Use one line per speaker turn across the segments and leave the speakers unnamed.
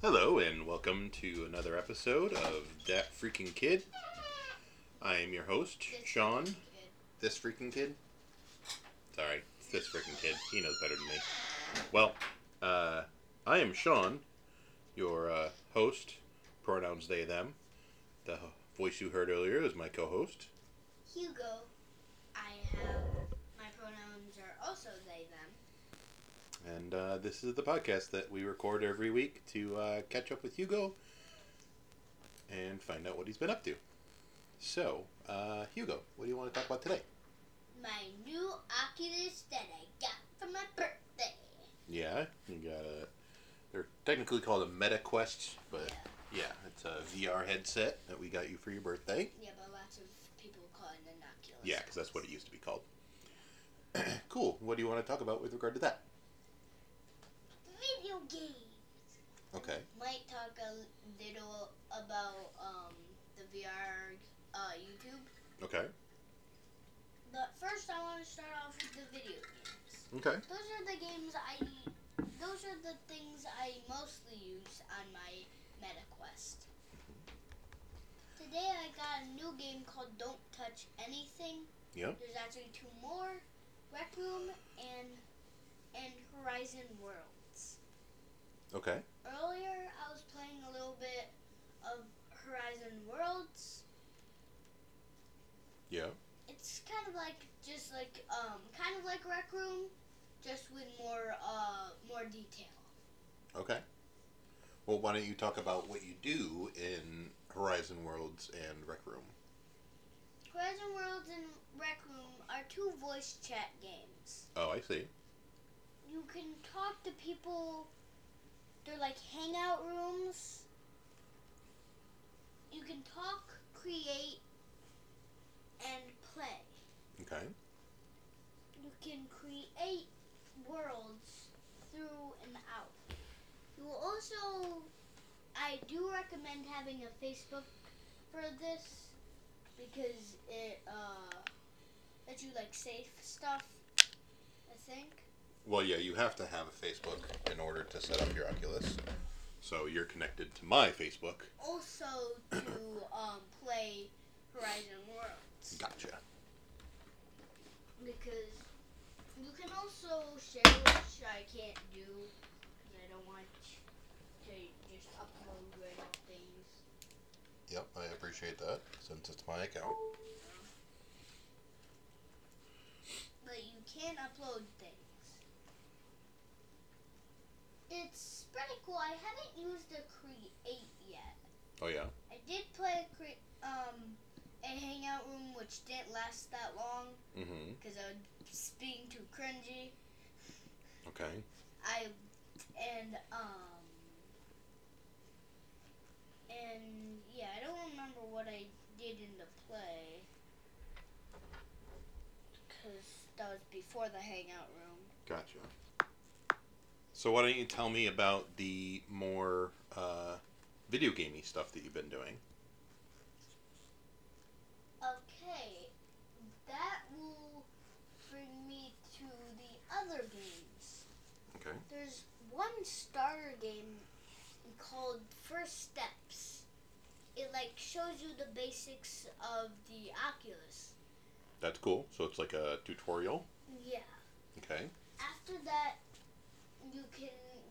Hello, and welcome to another episode of That Freaking Kid. I am your host, Sean. This freaking kid? Sorry, it's this freaking kid. He knows better than me. Well, uh, I am Sean, your uh, host, pronouns they, them. The ho- voice you heard earlier is my co host.
Hugo. I have my pronouns are also they them.
And uh, this is the podcast that we record every week to uh, catch up with Hugo and find out what he's been up to. So, uh, Hugo, what do you want to talk about today?
My new Oculus that I got for my birthday.
Yeah, you got a. They're technically called a MetaQuest, but yeah, it's a VR headset that we got you for your birthday.
Yeah, but lots of people call it an Oculus.
Yeah, because that's what it used to be called. cool. What do you want to talk about with regard to that?
Games.
Okay.
Might talk a little about um, the VR uh, YouTube.
Okay.
But first, I want to start off with the video games.
Okay.
Those are the games I. Those are the things I mostly use on my MetaQuest. Today I got a new game called Don't Touch Anything.
Yep.
There's actually two more, Rec Room and and Horizon Worlds.
Okay.
Earlier I was playing a little bit of Horizon Worlds.
Yeah.
It's kind of like just like um kind of like Rec Room, just with more uh more detail.
Okay. Well, why don't you talk about what you do in Horizon Worlds and Rec Room?
Horizon Worlds and Rec Room are two voice chat games.
Oh, I see.
You can talk to people. They're like hangout rooms. You can talk, create, and play.
Okay.
You can create worlds through and out. You will also, I do recommend having a Facebook for this because it uh lets you like save stuff. I think.
Well, yeah, you have to have a Facebook in order to set up your Oculus. So you're connected to my Facebook.
Also to um play Horizon Worlds
Gotcha.
because you can also share, which I can't do because I don't want to just upload random things.
Yep, I appreciate that since it's my account.
but you can upload things. It's pretty cool. I haven't used the create yet.
Oh yeah.
I did play a cre- um a hangout room which didn't last that long
Mm-hmm.
because I was being too cringy.
Okay.
I and um and yeah, I don't remember what I did in the play because that was before the hangout room.
Gotcha. So why don't you tell me about the more uh, video gamey stuff that you've been doing?
Okay, that will bring me to the other games.
Okay.
There's one starter game called First Steps. It like shows you the basics of the Oculus.
That's cool. So it's like a tutorial.
Yeah.
Okay.
After that, you can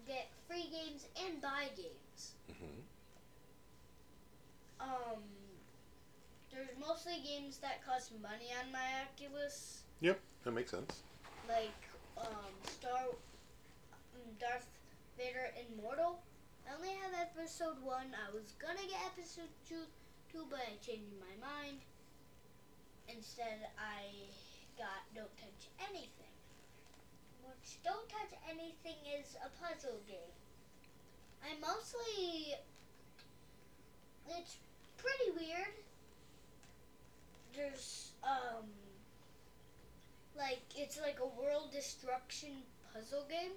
get free games and buy games.
Mm-hmm.
Um, there's mostly games that cost money on my Oculus, Yep,
That makes sense.
like um, Star, um, Darth Vader Immortal. I only have episode one. I was gonna get episode two, two, but I changed my mind. Instead, I got Don't Touch Anything, which Don't Touch Anything is a puzzle game. I mostly, it's pretty weird. There's um, like it's like a world destruction puzzle game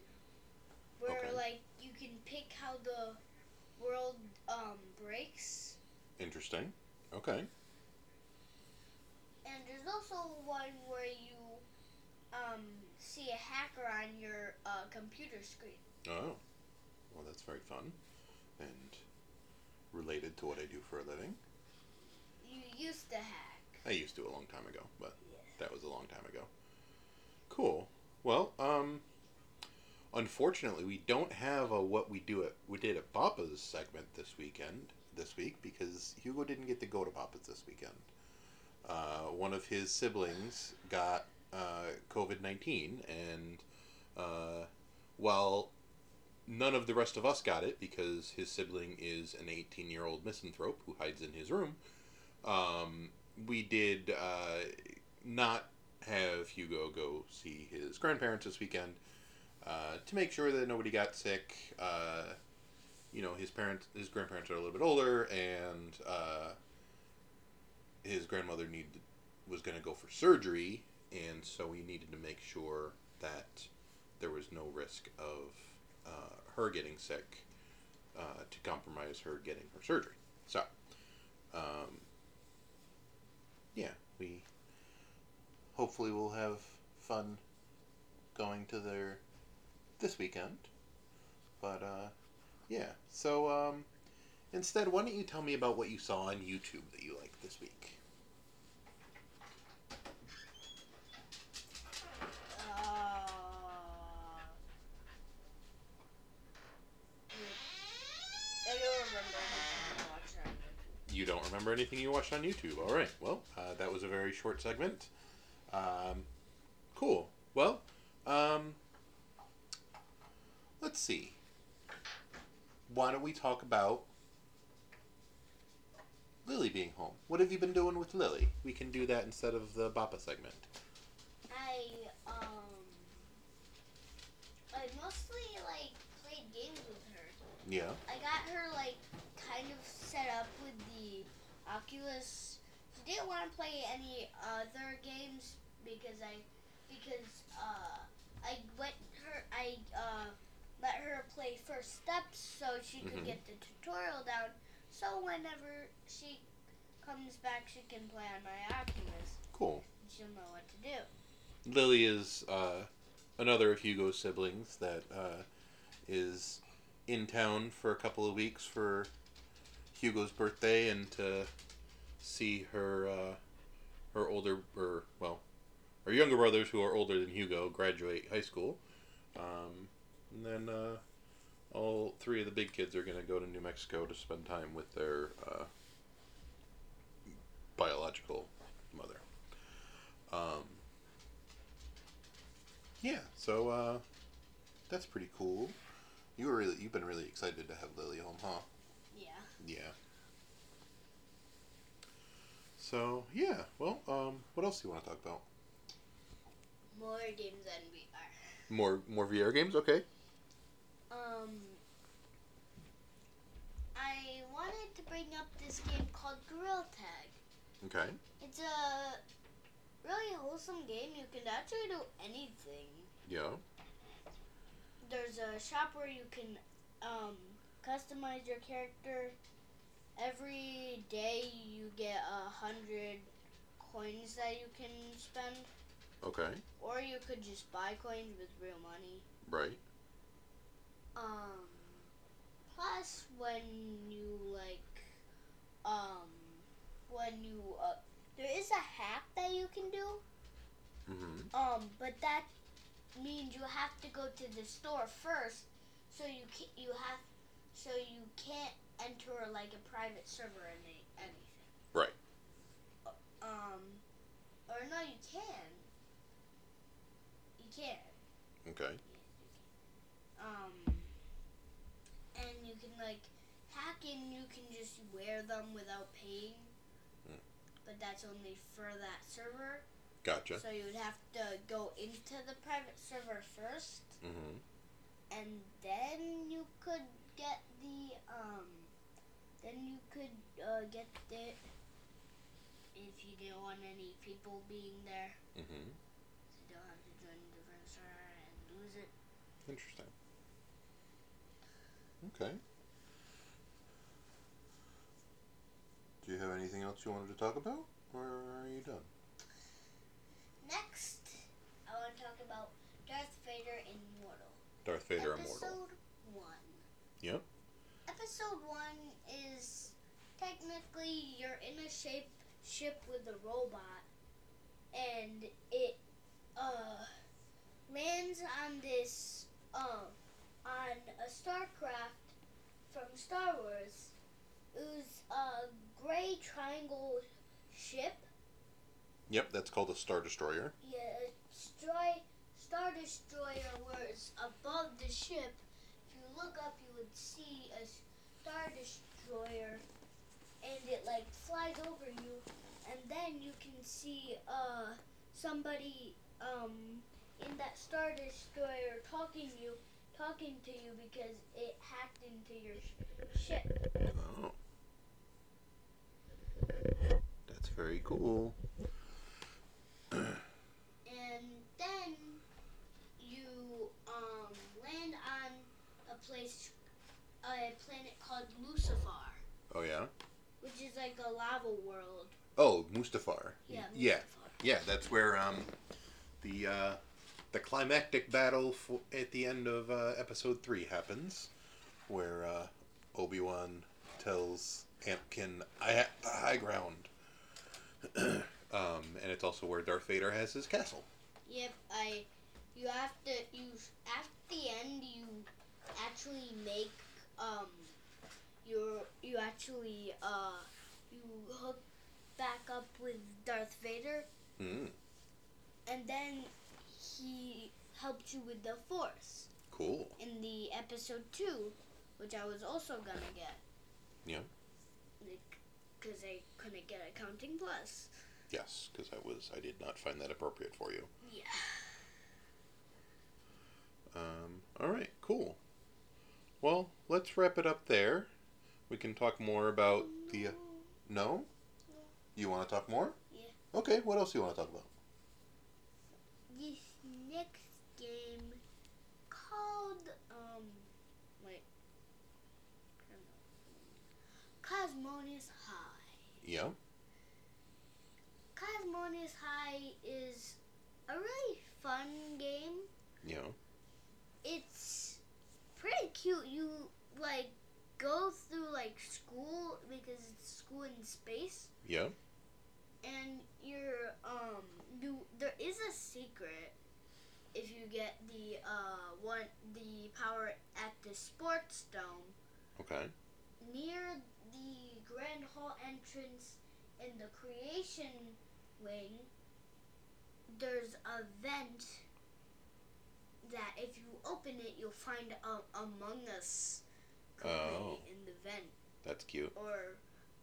where
Okay.
like you can pick how the world um breaks.
Interesting. Okay.
And there's also one where you um, see a hacker on your uh, computer screen.
Oh. Well, that's very fun. and related to what I do for a living.
You used to hack.
I used to a long time ago, but
Yeah.
that was a long time ago. Cool. Well, um, unfortunately, we don't have a what we do at we did at Papa's segment this weekend this week because Hugo didn't get to go to Papa's this weekend. Uh, one of his siblings got uh, COVID nineteen, and uh, while none of the rest of us got it because his sibling is an eighteen year old misanthrope who hides in his room. Um, we did uh, not have Hugo go see his grandparents this weekend uh, to make sure that nobody got sick. Uh, you know, his parents, his grandparents are a little bit older, and uh, his grandmother needed was going to go for surgery, and so we needed to make sure that there was no risk of uh, her getting sick uh, to compromise her getting her surgery. So, um, yeah, we hopefully will have fun going to their this weekend. But uh, yeah, so um, instead, why don't you tell me about what you saw on YouTube that you liked this week?
Uh, I don't remember anything I watched on YouTube.
You don't remember anything you watched on YouTube. All right. Well, uh, that was a very short segment. Um, cool. Well, um, let's see. Why don't we talk about Lily being home? What have you been doing with Lily? We can do that instead of the Papa segment.
I um I mostly like played games with her.
Yeah.
I got her like kind of set up Oculus. She didn't want to play any other games because I because uh I went her I uh let her play first steps so she could
Mhm.
get the tutorial down. So whenever she comes back, she can play on my Oculus.
Cool.
She'll know what to do.
Lily is uh, another of Hugo's siblings that uh, is in town for a couple of weeks for Hugo's birthday and to see her uh, her older or well her younger brothers who are older than Hugo graduate high school. Um, and then uh, all three of the big kids are going to go to New Mexico to spend time with their uh, biological mother. Um, yeah, so uh, that's pretty cool. You were really, you've been really excited to have Lily home, huh?
Yeah.
So yeah, well, um, what else do you want to talk about?
More games than VR.
More more VR games, okay?
Um, I wanted to bring up this game called Gorilla Tag.
Okay.
It's a really wholesome game. You can actually do anything.
Yeah.
There's a shop where you can um, customize your character. Every day you get a hundred coins that you can spend,
Okay.
or you could just buy coins with real money.
Right.
Um, plus when you like, um, when you uh, there is a hack that you can do.
Mm-hmm.
Um, but that means you have to go to the store first, so you can, you have so you can't enter like a private server and any, anything.
Right.
Um, or no, you can. You can.
Okay.
Um, and you can like hack in. You can just wear them without paying.
Hmm.
But that's only for that server.
Gotcha.
So you would have to go into the private server first,
Mm-hmm.
and then you could get the um. Then you could uh, get the. If you didn't want any people being there,
Mm-hmm.
so you don't have to join a different server and lose it.
Interesting. Okay. Do you have anything else you wanted to talk about, or are you done?
Next, I want to talk about Darth Vader Immortal.
Darth Vader
Episode
Immortal.
one.
Yep.
Episode one is technically you're in a shape ship with a robot, and it uh lands on this uh on a starcraft from Star Wars. It was a gray triangle ship.
Yep, that's called a Star Destroyer.
Yeah, destroy Star Destroyer was above the ship. If you look up, you would see a Star Destroyer, and it like flies over you, and then you can see uh somebody um in that Star Destroyer talking you talking to you because it hacked into your sh- ship.
Oh. That's very cool.
and then you um, land on a place, a planet called Lucifer,
Oh yeah.
which is like a lava world.
Oh, Mustafar.
Yeah.
Yeah. Yeah, that's where um the uh the climactic battle for, at the end of uh, episode 3 happens where uh Obi-Wan tells Anakin I have the high ground. um and it's also where Darth Vader has his castle.
Yep. I. You have to. You at the end. You actually make um. You you actually uh. You hook back up with Darth Vader,
Mm,
and then he helped you with the Force.
cool.
in the episode two, which I was also gonna get.
Yeah.
Because I couldn't get Accounting Plus.
Yes, cuz I was I did not find that appropriate for you.
Yeah.
Um, all right, cool. Well, let's wrap it up there. We can talk more about the. Uh, no? You want to talk more?
Yeah.
Okay, what else do you want to talk about?
This next game called um wait. Cosmonious High.
Yeah.
Cosmonious High is a really fun game.
Yeah.
it's pretty cute. You like go through like school because it's school in space,
Yeah.
and you're um you there is a secret if you get the uh one the power at the sports dome
Okay.
near the grand hall entrance in the creation wing. There's a vent that if you open it, you'll find a Among Us
Oh.
in the vent,
That's cute.
or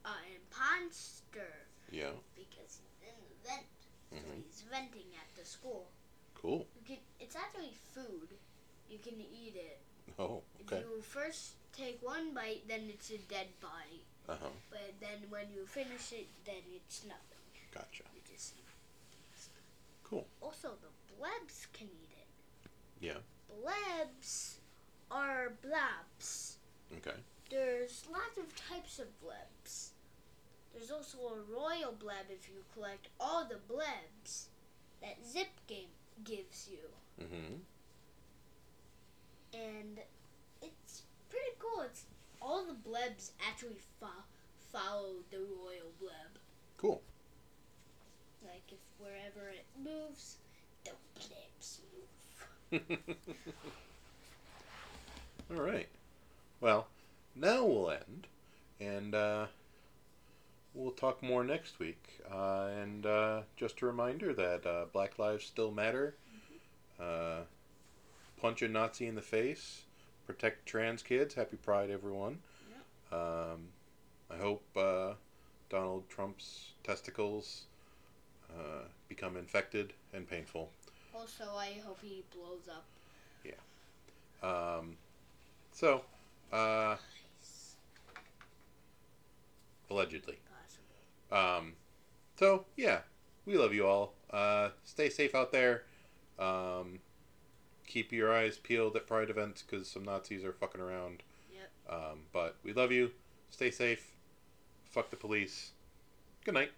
uh, a imposter
Yeah.
because he's in the vent. So
Mhm.
he's venting at the school.
Cool.
You can, it's actually food. You can eat it.
Oh,
If
okay.
you first take one bite, then it's a dead body.
Uh huh.
But then when you finish it, then it's nothing.
Gotcha.
You just
Cool.
also the blebs can eat it.
Yeah.
Blebs are blobs.
Okay.
There's lots of types of blebs. There's also a royal bleb if you collect all the blebs that Zip Game gives you.
Mm-hmm.
And it's pretty cool. It's all the blebs actually fo- follow the royal bleb.
Cool.
Like if wherever it moves, the blebs move.
All right. Well, now we'll end, and uh, we'll talk more next week. Uh, and uh, just a reminder that uh, Black Lives still matter. Uh, punch a Nazi in the face. Protect trans kids. Happy Pride, everyone. Um, I hope uh, Donald Trump's testicles uh, become infected and painful.
Also, I hope he blows up. Yeah.
Um, so, uh, allegedly. Um, so yeah, we love you all. Uh, stay safe out there. Um, keep your eyes peeled at pride events because some Nazis are fucking around.
Yep.
Um, but we love you. Stay safe. Fuck the police. Good night.